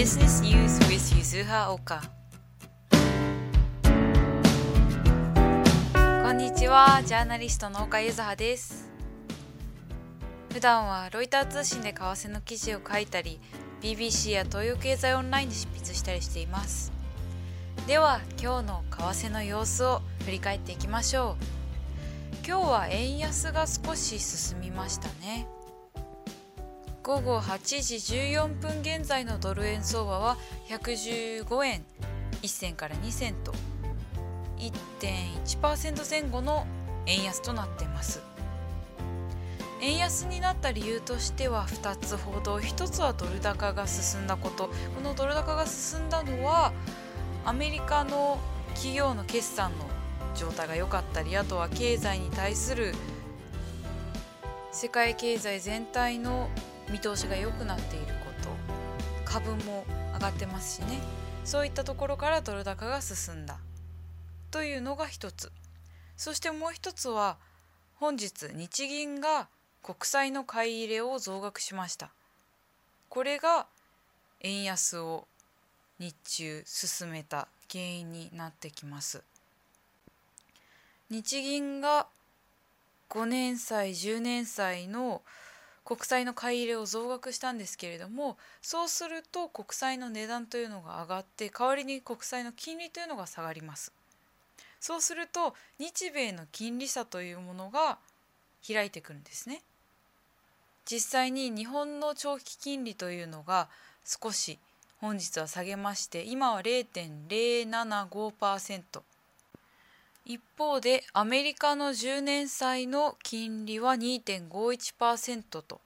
Business News with Yuzuha Oka. こんにちはジャーナリストの岡ゆずはです普段はロイター通信で為替の記事を書いたり BBC や東洋経済オンラインで執筆したりしています。では今日の為替の様子を振り返っていきましょう。今日は円安が少し進みましたね。午後8時14分現在のドル円相場は115円1銭から2銭と1.1%前後の円安となっています。円安になった理由としては2つほど1つはドル高が進んだこと。このドル高が進んだのはアメリカの企業の決算の状態が良かったりあとは経済に対する世界経済全体の見通しが良くなっていること。株も上がってますしね。そういったところからドル高が進んだ。というのが一つ。そしてもう一つは本日日銀が国債の買い入れを増額しました。これが円安を日中進めた原因になってきます。日銀が5年債10年債の国債の買い入れを増額したんですけれどもそうすると国債の値段というのが上がって代わりに国債の金利というのが下がります。そうすると日米の金利差というものが開いてくるんですね。実際に日本の長期金利というのが少し本日は下げまして今は0.075%一方でアメリカの10年債の金利は2.51%と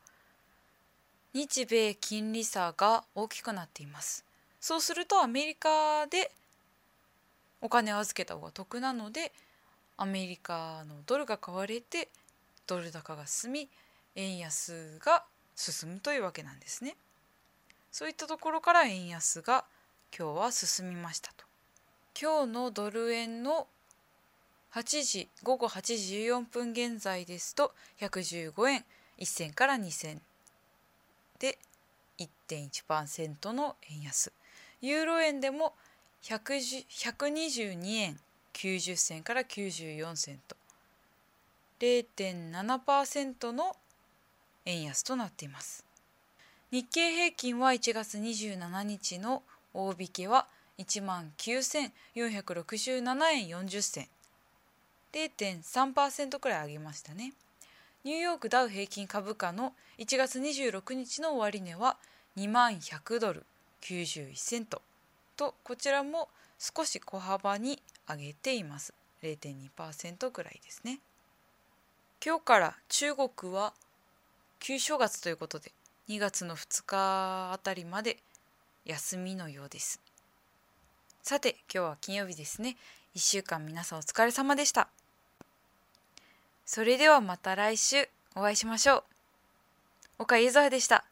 日米金利差が大きくなっています。そうするとアメリカでお金を預けた方が得なのでアメリカのドルが買われてドル高が進み円安が進むというわけなんですね。そういったところから円安が今日は進みましたと。今日のドル円の8時午後8時14分現在ですと115円。1銭から2銭。で1.1%の円安。ユーロ円でも122円。90銭から94銭と。0.7%の円安となっています。日経平均は1月27日の大引けは1万9467円40銭。0.3%くらい上げましたね。ニューヨークダウ平均株価の1月26日の終値は2万100ドル91セント。とこちらも少し小幅に上げています。0.2%くらいですね。今日から中国は旧正月ということで2月の2日あたりまで休みのようです。さて今日は金曜日ですね。1週間皆さんお疲れ様でした。それではまた来週お会いしましょう。岡ゆずはでした。